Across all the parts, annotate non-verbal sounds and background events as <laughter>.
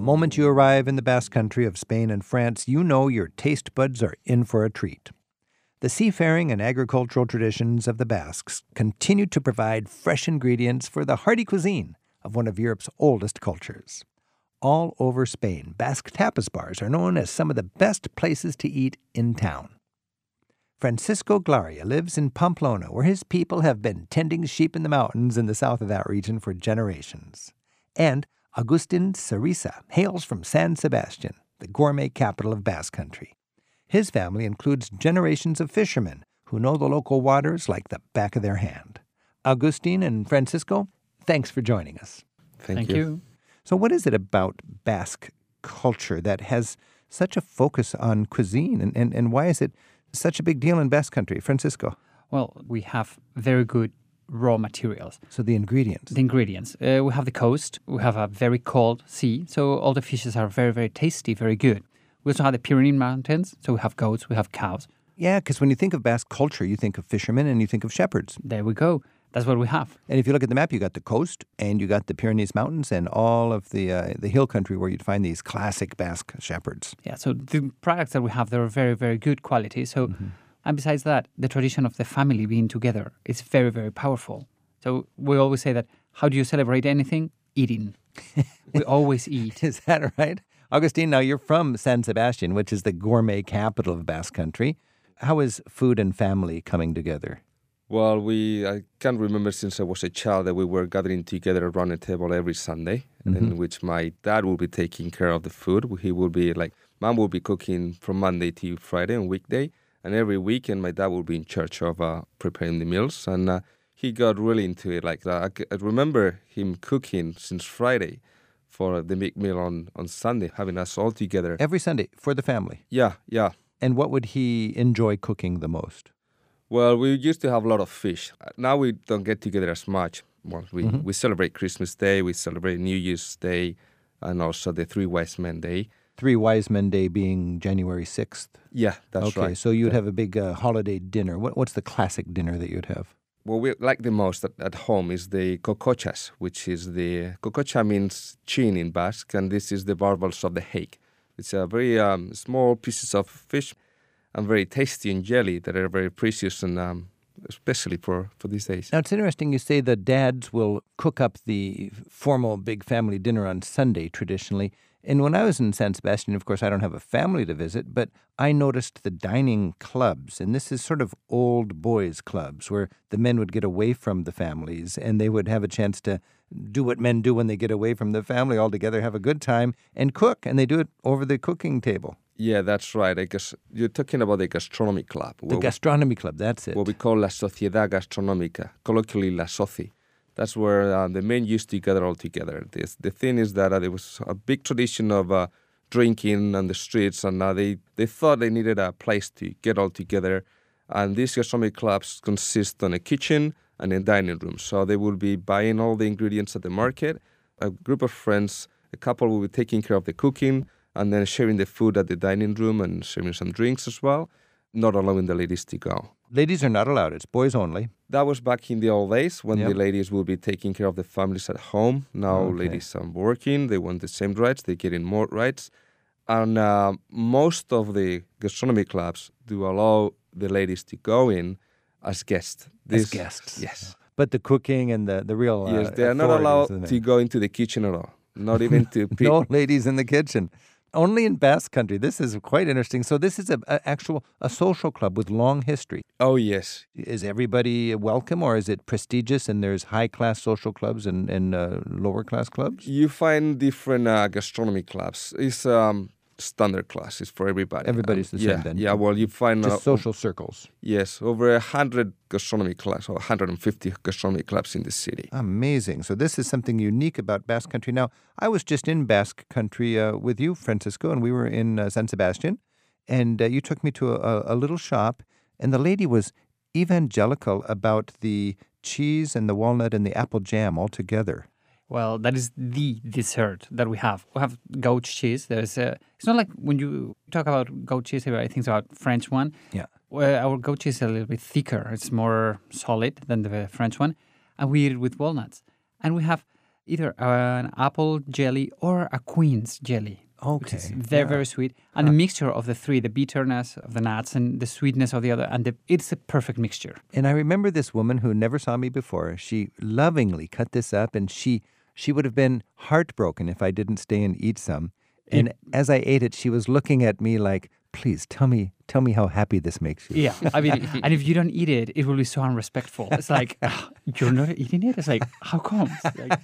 moment you arrive in the Basque Country of Spain and France, you know your taste buds are in for a treat. The seafaring and agricultural traditions of the Basques continue to provide fresh ingredients for the hearty cuisine of one of Europe's oldest cultures. All over Spain, Basque tapas bars are known as some of the best places to eat in town. Francisco Glaria lives in Pamplona, where his people have been tending sheep in the mountains in the south of that region for generations. And Agustin Ciriza hails from San Sebastian, the gourmet capital of Basque Country. His family includes generations of fishermen who know the local waters like the back of their hand. Agustin and Francisco, thanks for joining us. Thank, Thank you. you. So, what is it about Basque culture that has such a focus on cuisine, and, and, and why is it such a big deal in Basque Country? Francisco. Well, we have very good raw materials. So, the ingredients. The ingredients. Uh, we have the coast. We have a very cold sea, so all the fishes are very, very tasty, very good. We also have the Pyrenees Mountains, so we have goats, we have cows. Yeah, because when you think of Basque culture, you think of fishermen and you think of shepherds. There we go. That's what we have. And if you look at the map, you got the coast and you got the Pyrenees Mountains and all of the uh, the hill country where you'd find these classic Basque shepherds. Yeah, so the products that we have, they're very, very good quality. So, and besides that, the tradition of the family being together is very, very powerful. So we always say that how do you celebrate anything? Eating. <laughs> we always eat. Is that right? Augustine, now you're from San Sebastian, which is the gourmet capital of Basque Country. How is food and family coming together? Well, we I can't remember since I was a child that we were gathering together around a table every Sunday, in mm-hmm. which my dad will be taking care of the food. He will be like, mom will be cooking from Monday to Friday on weekday, and every weekend my dad would be in charge of uh, preparing the meals. And uh, he got really into it. Like that. I, c- I remember him cooking since Friday for the big meal on on Sunday, having us all together. Every Sunday for the family. Yeah, yeah. And what would he enjoy cooking the most? Well, we used to have a lot of fish. Now we don't get together as much. Well, we, we celebrate Christmas Day, we celebrate New Year's Day, and also the Three Wise Men Day. Three Wise Men Day being January 6th. Yeah, that's okay, right. so you'd have a big uh, holiday dinner. What, what's the classic dinner that you'd have? What we like the most at, at home is the cocochas, which is the cococha means chin in Basque, and this is the barbels of the hake. It's a very um, small pieces of fish and very tasty and jelly that are very precious and um, especially for, for these days. Now, it's interesting you say the dads will cook up the formal big family dinner on Sunday traditionally. And when I was in San Sebastian, of course, I don't have a family to visit, but I noticed the dining clubs. And this is sort of old boys' clubs where the men would get away from the families and they would have a chance to do what men do when they get away from the family altogether, have a good time and cook. And they do it over the cooking table. Yeah, that's right. I guess you're talking about the gastronomy club. The gastronomy club, that's it. what we call La Sociedad Gastronómica, colloquially La Soci. That's where uh, the men used to gather all together. This, the thing is that uh, there was a big tradition of uh, drinking on the streets, and uh, they, they thought they needed a place to get all together. And these gastronomy clubs consist on a kitchen and a dining room. So they will be buying all the ingredients at the market. A group of friends, a couple will be taking care of the cooking and then sharing the food at the dining room and sharing some drinks as well, not allowing the ladies to go. Ladies are not allowed, it's boys only. That was back in the old days when Yep. the ladies will be taking care of the families at home. Now Okay. ladies are working; they want the same rights. They're getting more rights, and uh, most of the gastronomy clubs do allow the ladies to go in as guests. As guests. yes, But the cooking and the, the real. Uh, yes, they are not allowed to go into the kitchen at all. Not even to <laughs> pick. no ladies in the kitchen. Only in Basque Country. This is quite interesting. So this is a, a actual a social club with long history. Oh yes, Is everybody welcome, or is it prestigious? And there's high class social clubs and and uh, lower class clubs. you find different uh, gastronomy clubs. It's um, standard class. It's for everybody. Everybody's the same yeah, then. Yeah, well, you find Just uh, social circles. Yes, over a hundred gastronomy clubs or 150 gastronomy clubs in the city. Amazing. So this is something unique about Basque Country. Now, I was just in Basque Country uh, with you, Francisco, and we were in uh, San Sebastian, and uh, you took me to a, a little shop, and the lady was evangelical about the cheese and the walnut and the apple jam all together. Well, that is the dessert that we have. We have goat cheese. There's a, it's not like when you talk about goat cheese, I think about French one. Yeah. Well, our goat cheese is a little bit thicker. It's more solid than the French one, and we eat it with walnuts. And we have either an apple jelly or a queen's jelly. Okay, very, yeah. very sweet. And the mixture of the three, the bitterness of the nuts and the sweetness of the other, and the, it's a perfect mixture. And I remember this woman who never saw me before. She lovingly cut this up, and she she would have been heartbroken if I didn't stay and eat some. And as I ate it, she was looking at me like, "Please tell me, tell me how happy this makes you." Yeah, I mean, <laughs> and if you don't eat it, it will be so unrespectful. It's like <laughs> "Ah, you're not eating it. It's like how come? Like,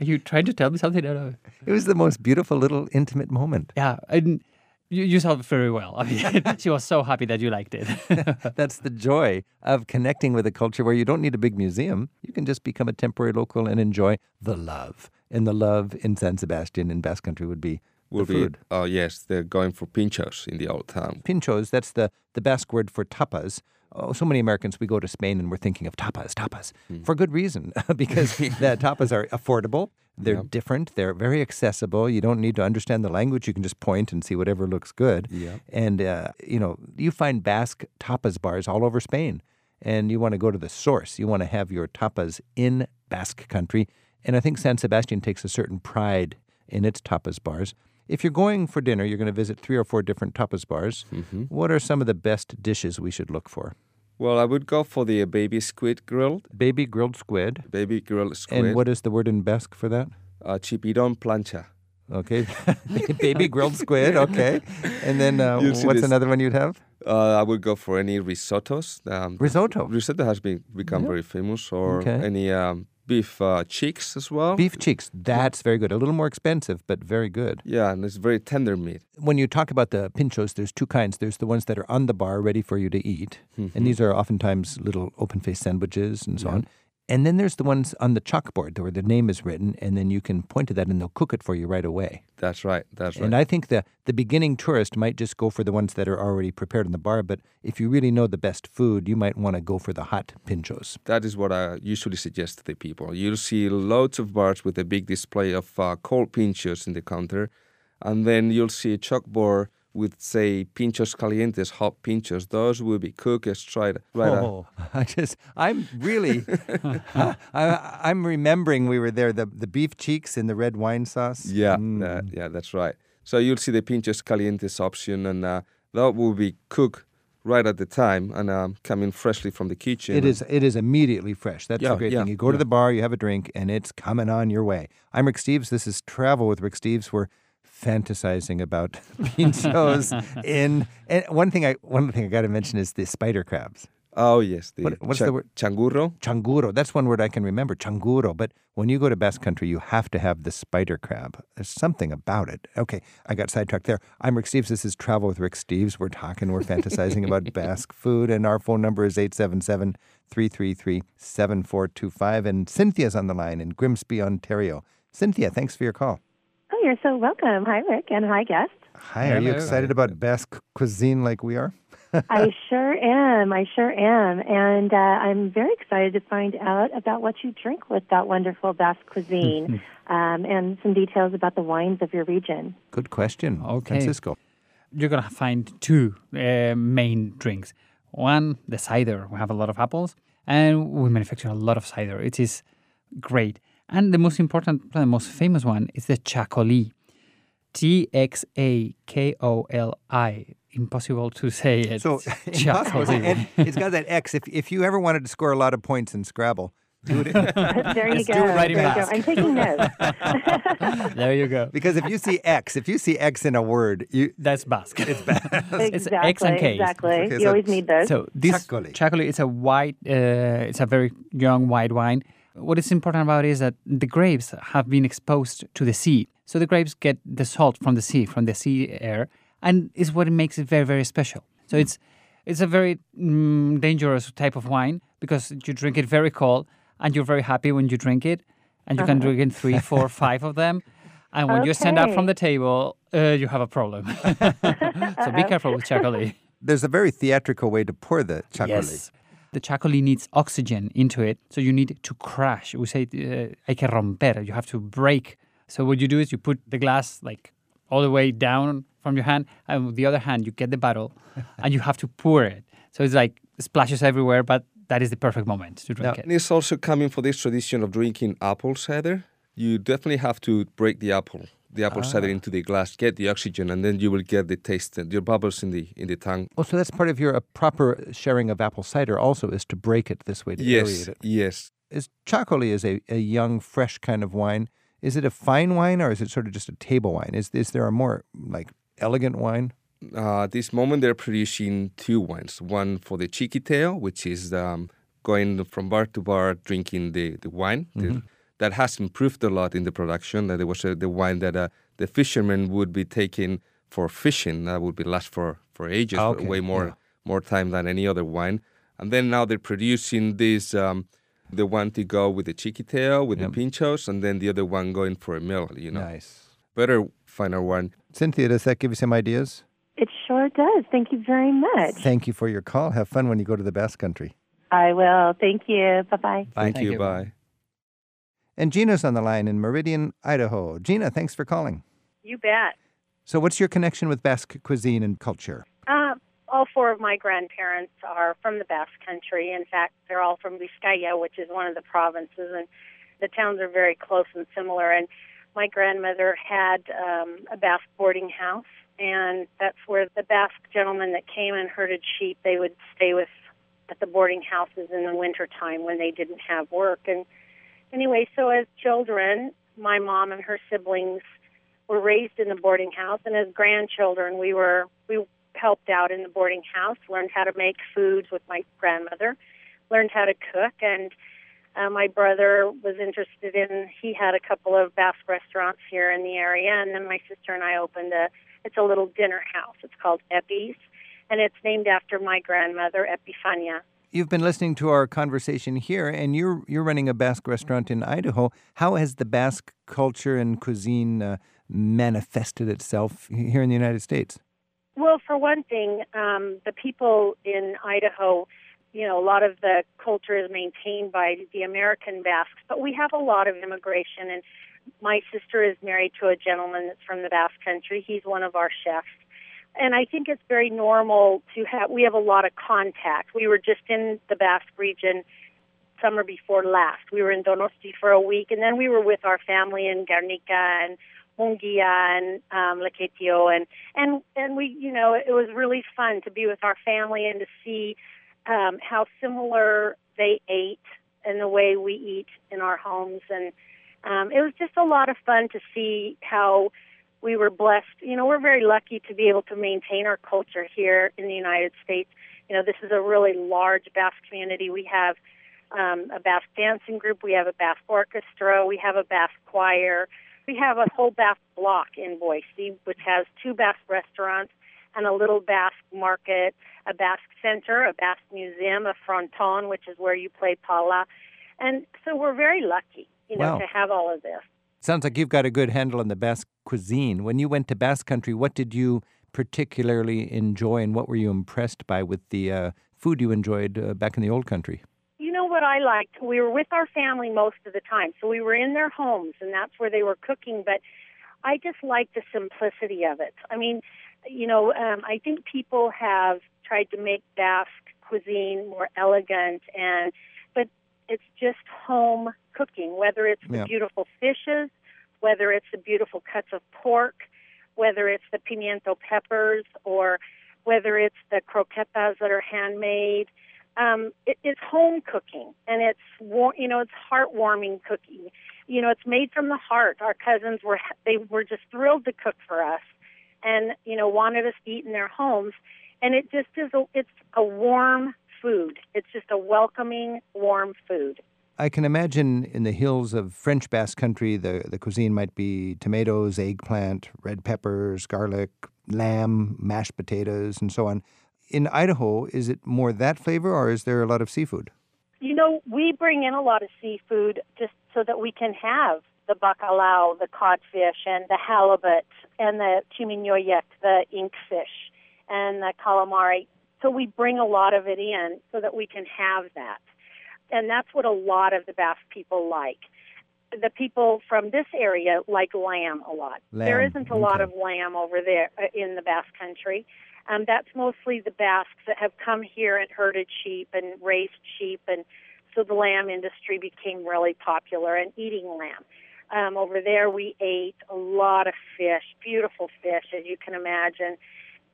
are you trying to tell me something? It was the most beautiful little intimate moment. Yeah, and you, you solved it very well. I mean, <laughs> she was so happy that you liked it. <laughs> That's the joy of connecting with a culture where you don't need a big museum. You can just become a temporary local and enjoy the love. And the love in San Sebastian in Basque Country would be Will the be food. oh yes, they're going for pinchos in the old town. Pinchos, that's the, the Basque word for tapas. Oh, so many Americans, we go to Spain and we're thinking of tapas, tapas, for good reason, <laughs> because <laughs> the tapas are affordable, they're different, they're very accessible. You don't need to understand the language, you can just point and see whatever looks good. Yeah. And, uh, you know, you find Basque tapas bars all over Spain, and you want to go to the source. You want to have your tapas in Basque country. And I think San Sebastian takes a certain pride in its tapas bars. If you're going for dinner, you're going to visit three or four different tapas bars. What are some of the best dishes we should look for? Well, I would go for the uh, baby squid grilled, Baby grilled squid. baby grilled squid, And what is the word in Basque for that? uh, chipirón plancha. Okay. <laughs> Baby grilled squid. Okay. And then uh, <laughs> what's this- another one you'd have? Uh, I would go for any risottos. Um, Risotto. risotto has been become very famous, or Okay. any um, beef uh, cheeks as well. Beef cheeks. That's very good. A little more expensive, but very good. Yeah, and it's very tender meat. When you talk about the pinchos, there's two kinds. There's the ones that are on the bar ready for you to eat. And these are oftentimes little open faced sandwiches and so on. And then there's the ones on the chalkboard where the name is written, and then you can point to that and they'll cook it for you right away. That's right. That's right. And I think the, the beginning tourist might just go for the ones that are already prepared in the bar, but if you really know the best food, you might want to go for the hot pinchos. That is what I usually suggest to the people. You'll see loads of bars with a big display of uh, cold pinchos in the counter, and then you'll see a chalkboard with, say, pinchos calientes, hot pinchos. Those will be cooked straight right out. Oh, <laughs> I just, I'm really, <laughs> I, I'm remembering we were there, the, the beef cheeks in the red wine sauce. Yeah, Mm. that- yeah, that's right. So you'll see the pinchos calientes option, and uh, that will be cooked right at the time and um, coming freshly from the kitchen. It is. It is immediately fresh. That's the Yeah, great yeah, thing. You go to the bar, you have a drink, and it's coming on your way. I'm Rick Steves. This is Travel with Rick Steves. We're fantasizing about <laughs> pinchos in. And one thing I one thing I got to mention is the spider crabs. Oh yes, the What- what's the word? Changuro. Changuro. That's one word I can remember. Changuro. But when you go to Basque Country, you have to have the spider crab. There's something about it. Okay, I got sidetracked there. I'm Rick Steves. This is Travel with Rick Steves. We're talking, we're fantasizing about <laughs> Basque food, and our phone number is 877 333 7425. And Cynthia's on the line in Grimsby, Ontario. Cynthia, thanks for your call. Oh, you're so welcome. Hi, Rick, and hi, guest. Hi, are you excited about Basque cuisine like we are? <laughs> I sure am. I sure am. And uh, I'm very excited to find out about what you drink with that wonderful Basque cuisine <laughs> um, and some details about the wines of your region. Good question. Okay. Francisco. You're gonna find two uh, main drinks. One, the cider. We have a lot of apples, and we manufacture a lot of cider. It is great. And the most important, the most famous one is the Chacoli. T X A K O L I. Impossible to say it. So <laughs> impossible. Chacoli. it's got that X. If, if you ever wanted to score a lot of points in Scrabble, do it. <laughs> there you go. do it right in there you go. I'm taking notes. <laughs> there you go. Because if you see X, if you see X in a word, you That's Basque. It's bad. exactly. it's X and K's. Exactly. Okay, you so- always need those. So this Chacoli. chacoli is a white. Uh, it's a very young white wine. What is important about it is that the grapes have been exposed to the sea, so the grapes get the salt from the sea, from the sea air, and is what makes it very, very special. So it's it's a very mm, dangerous type of wine because you drink it very cold, and you're very happy when you drink it, and you can drink in three, four, <laughs> five of them. And when you stand up from the table, uh, you have a problem. <laughs> so be <laughs> careful with chacoli. there's a very theatrical way to pour the chacoli. Yes. The chacoli needs oxygen into it, so you need to crash. We say uh, hay que romper. You have to break. So what you do is you put the glass like all the way down from your hand, and with the other hand you get the bottle, <laughs> and you have to pour it. So it's like splashes everywhere, but that is the perfect moment to drink Now- it. And it's also coming for this tradition of drinking apple cider. you definitely have to break the apple, the apple cider into the glass, get the oxygen, and then you will get the taste, your bubbles in the in the tongue. Oh, so that's part of your uh, proper sharing of apple cider. Also, is to break it this way to yes, aerate it. yes. Is Chacoli is a, a young, fresh kind of wine. Is it a fine wine or is it sort of just a table wine? Is is there a more like elegant wine? Uh, at this moment, they're producing two wines. One for the chiquiteo, which is um, going from bar to bar drinking the, the wine. The- that has improved a lot in the production. That there was uh, the wine that uh, the fishermen would be taking for fishing. That would be last for, for ages, Okay, way more yeah. more time than any other wine. And then now they're producing this, um, the one to go with the chiquiteo, with Yep. the pinchos, and then the other one going for a meal, you know. Nice. Better finer wine. Cynthia, does that give you some ideas? It sure does. Thank you very much. Thank you for your call. Have fun when you go to the Basque Country. I will. Thank you. Bye bye. Thank, Thank you, you. bye. And Gina's on the line in Meridian, Idaho. Gina, thanks for calling. You bet. So, what's your connection with Basque cuisine and culture? Uh, all four of my grandparents are from the Basque Country. In fact, they're all from Vizcaya, which is one of the provinces, and the towns are very close and similar. And my grandmother had um, a Basque boarding house, and that's where the Basque gentlemen that came and herded sheep they would stay with at the boarding houses in the winter time when they didn't have work. And anyway, so as children, my mom and her siblings were raised in the boarding house, and as grandchildren, we were we helped out in the boarding house, learned how to make foods with my grandmother, learned how to cook, and uh, my brother was interested in. He had a couple of Basque restaurants here in the area, and then my sister and I opened a. It's a little dinner house. It's called Epi's, and it's named after my grandmother, Epifania. You've been listening to our conversation here, and you're you're running a Basque restaurant in Idaho. How has the Basque culture and cuisine uh, manifested itself here in the United States? Well, for one thing, um, the people in Idaho, you know, a lot of the culture is maintained by the American Basques, but we have a lot of immigration. And my sister is married to a gentleman that's from the Basque Country. He's one of our chefs. And I think it's very normal to have, we have a lot of contact. We were just in the Basque region summer before last. We were in Donosti for a week, and then we were with our family in Guernica and Mungia and um, Lekeitio, and and and we, you know, it was really fun to be with our family and to see um, how similar they ate and the way we eat in our homes, and um, it was just a lot of fun to see how we were blessed. You know, we're very lucky to be able to maintain our culture here in the United States. You know, this is a really large Basque community. We have um, a Basque dancing group, we have a Basque orchestra, we have a Basque choir, we have a whole Basque block in Boise, which has two Basque restaurants and a little Basque market, a Basque center, a Basque museum, a fronton, which is where you play pala. And so we're very lucky, you know, Wow. to have all of this. Sounds like you've got a good handle on the Basque cuisine. When you went to Basque Country, what did you particularly enjoy, and what were you impressed by with the uh, food you enjoyed uh, back in the old country? You know what I liked? We were with our family most of the time. So we were in their homes and that's where they were cooking, but I just liked the simplicity of it. I mean, you know, um, I think people have tried to make Basque cuisine more elegant and but it's just home cooking, whether it's the beautiful fishes, whether it's the beautiful cuts of pork, whether it's the pimiento peppers or whether it's the croquetas that are handmade um, it, it's home cooking and it's war- you know it's heartwarming cooking. You know, it's made from the heart. Our cousins were they were just thrilled to cook for us, and you know wanted us to eat in their homes. And it just is a, it's a warm food. It's just a welcoming, warm food. I can imagine in the hills of French Basque Country, the, the cuisine might be tomatoes, eggplant, red peppers, garlic, lamb, mashed potatoes, and so on. In Idaho, is it more that flavor, or is there a lot of seafood? You know, we bring in a lot of seafood just so that we can have the bacalao, the codfish, and the halibut, and the chiminoyek, the inkfish, and the calamari. So we bring a lot of it in so that we can have that. And that's what a lot of the Basque people like. The people from this area like lamb a lot. there Lamb, isn't a lot of lamb over there uh, in the Basque country. Um, that's mostly the Basques that have come here and herded sheep and raised sheep, and so the lamb industry became really popular and eating lamb. Um, over there, we ate a lot of fish, beautiful fish, as you can imagine,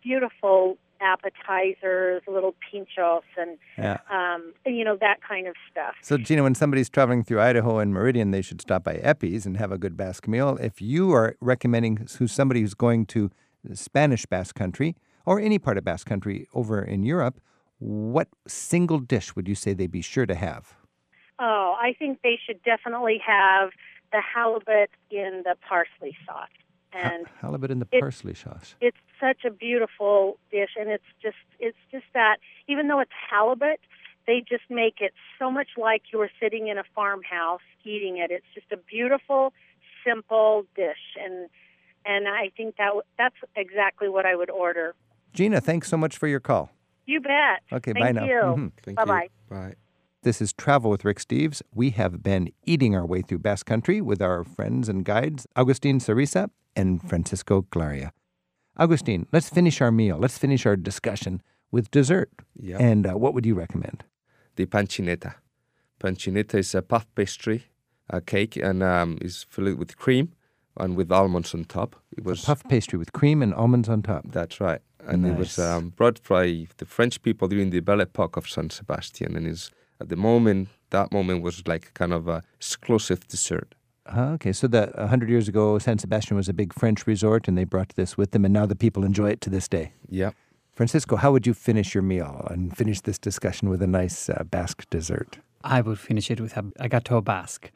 beautiful appetizers, little pinchos, and Yeah. um, you know that kind of stuff. So, Gina, when somebody's traveling through Idaho and Meridian, they should stop by Epi's and have a good Basque meal. If you are recommending who's somebody who's going to Spanish Basque Country or any part of Basque Country over in Europe, what single dish would you say they'd be sure to have? Oh, I think they should definitely have the halibut in the parsley sauce. And Halibut in the it- parsley sauce. it's such a beautiful dish and it's just it's just that even though it's halibut, they just make it so much like you're sitting in a farmhouse eating it. It's just a beautiful, simple dish and and I think that w- that's exactly what I would order. Gina, thanks so much for your call. You bet. Okay, Thank bye now. you. Mhm. Thank Bye-bye. you. Bye. This is Travel with Rick Steves. We have been eating our way through Basque Country with our friends and guides, Augustine Ciriza and Francisco Glaria. Augustine, let's finish our meal. Let's finish our discussion with dessert. Yeah. And uh, what would you recommend? the panchineta. Panchineta is a puff pastry, a cake, and um, is filled with cream and with almonds on top. It was Puff pastry with cream and almonds on top. That's right, and it was um, brought by the French people during the Belle Epoque of San Sebastian, and is at the moment that moment was like kind of a exclusive dessert. Ah, okay, so the 100 years ago, San Sebastian was a big French resort, and they brought this with them, and now the people enjoy it to this day. Yeah. Francisco, how would you finish your meal and finish this discussion with a nice uh, Basque dessert? I would finish it with a, a gâteau basque.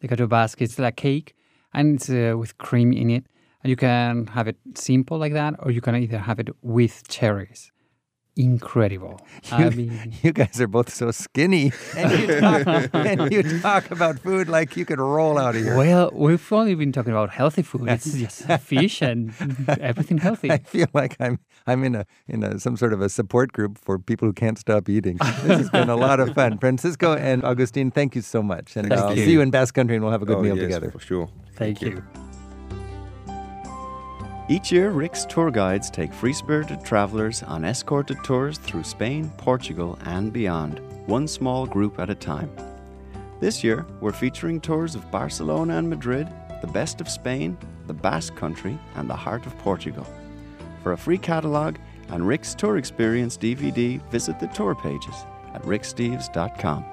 The gâteau basque is like cake and it's uh, with cream in it. And you can have it simple like that, or you can either have it with cherries. Incredible. <laughs> I mean, You guys are both so skinny, and you talk, <laughs> and you talk about food like you could roll out of here. well, we've only been talking about healthy food. It's just fish and <laughs> everything healthy. I feel like I'm I'm in a in a some sort of a support group for people who can't stop eating. This has been a lot of fun. Francisco and Augustine, thank you so much, and Thank I'll you. see you in Basque Country, and we'll have a good Oh, meal yes, together. for sure. Thank you. Each year, Rick's tour guides take free spirited travelers on escorted tours through Spain, Portugal, and beyond, one small group at a time. This year, we're featuring tours of Barcelona and Madrid, the best of Spain, the Basque Country, and the heart of Portugal. For a free catalogue and Rick's Tour Experience DVD, visit the tour pages at ricksteves.com.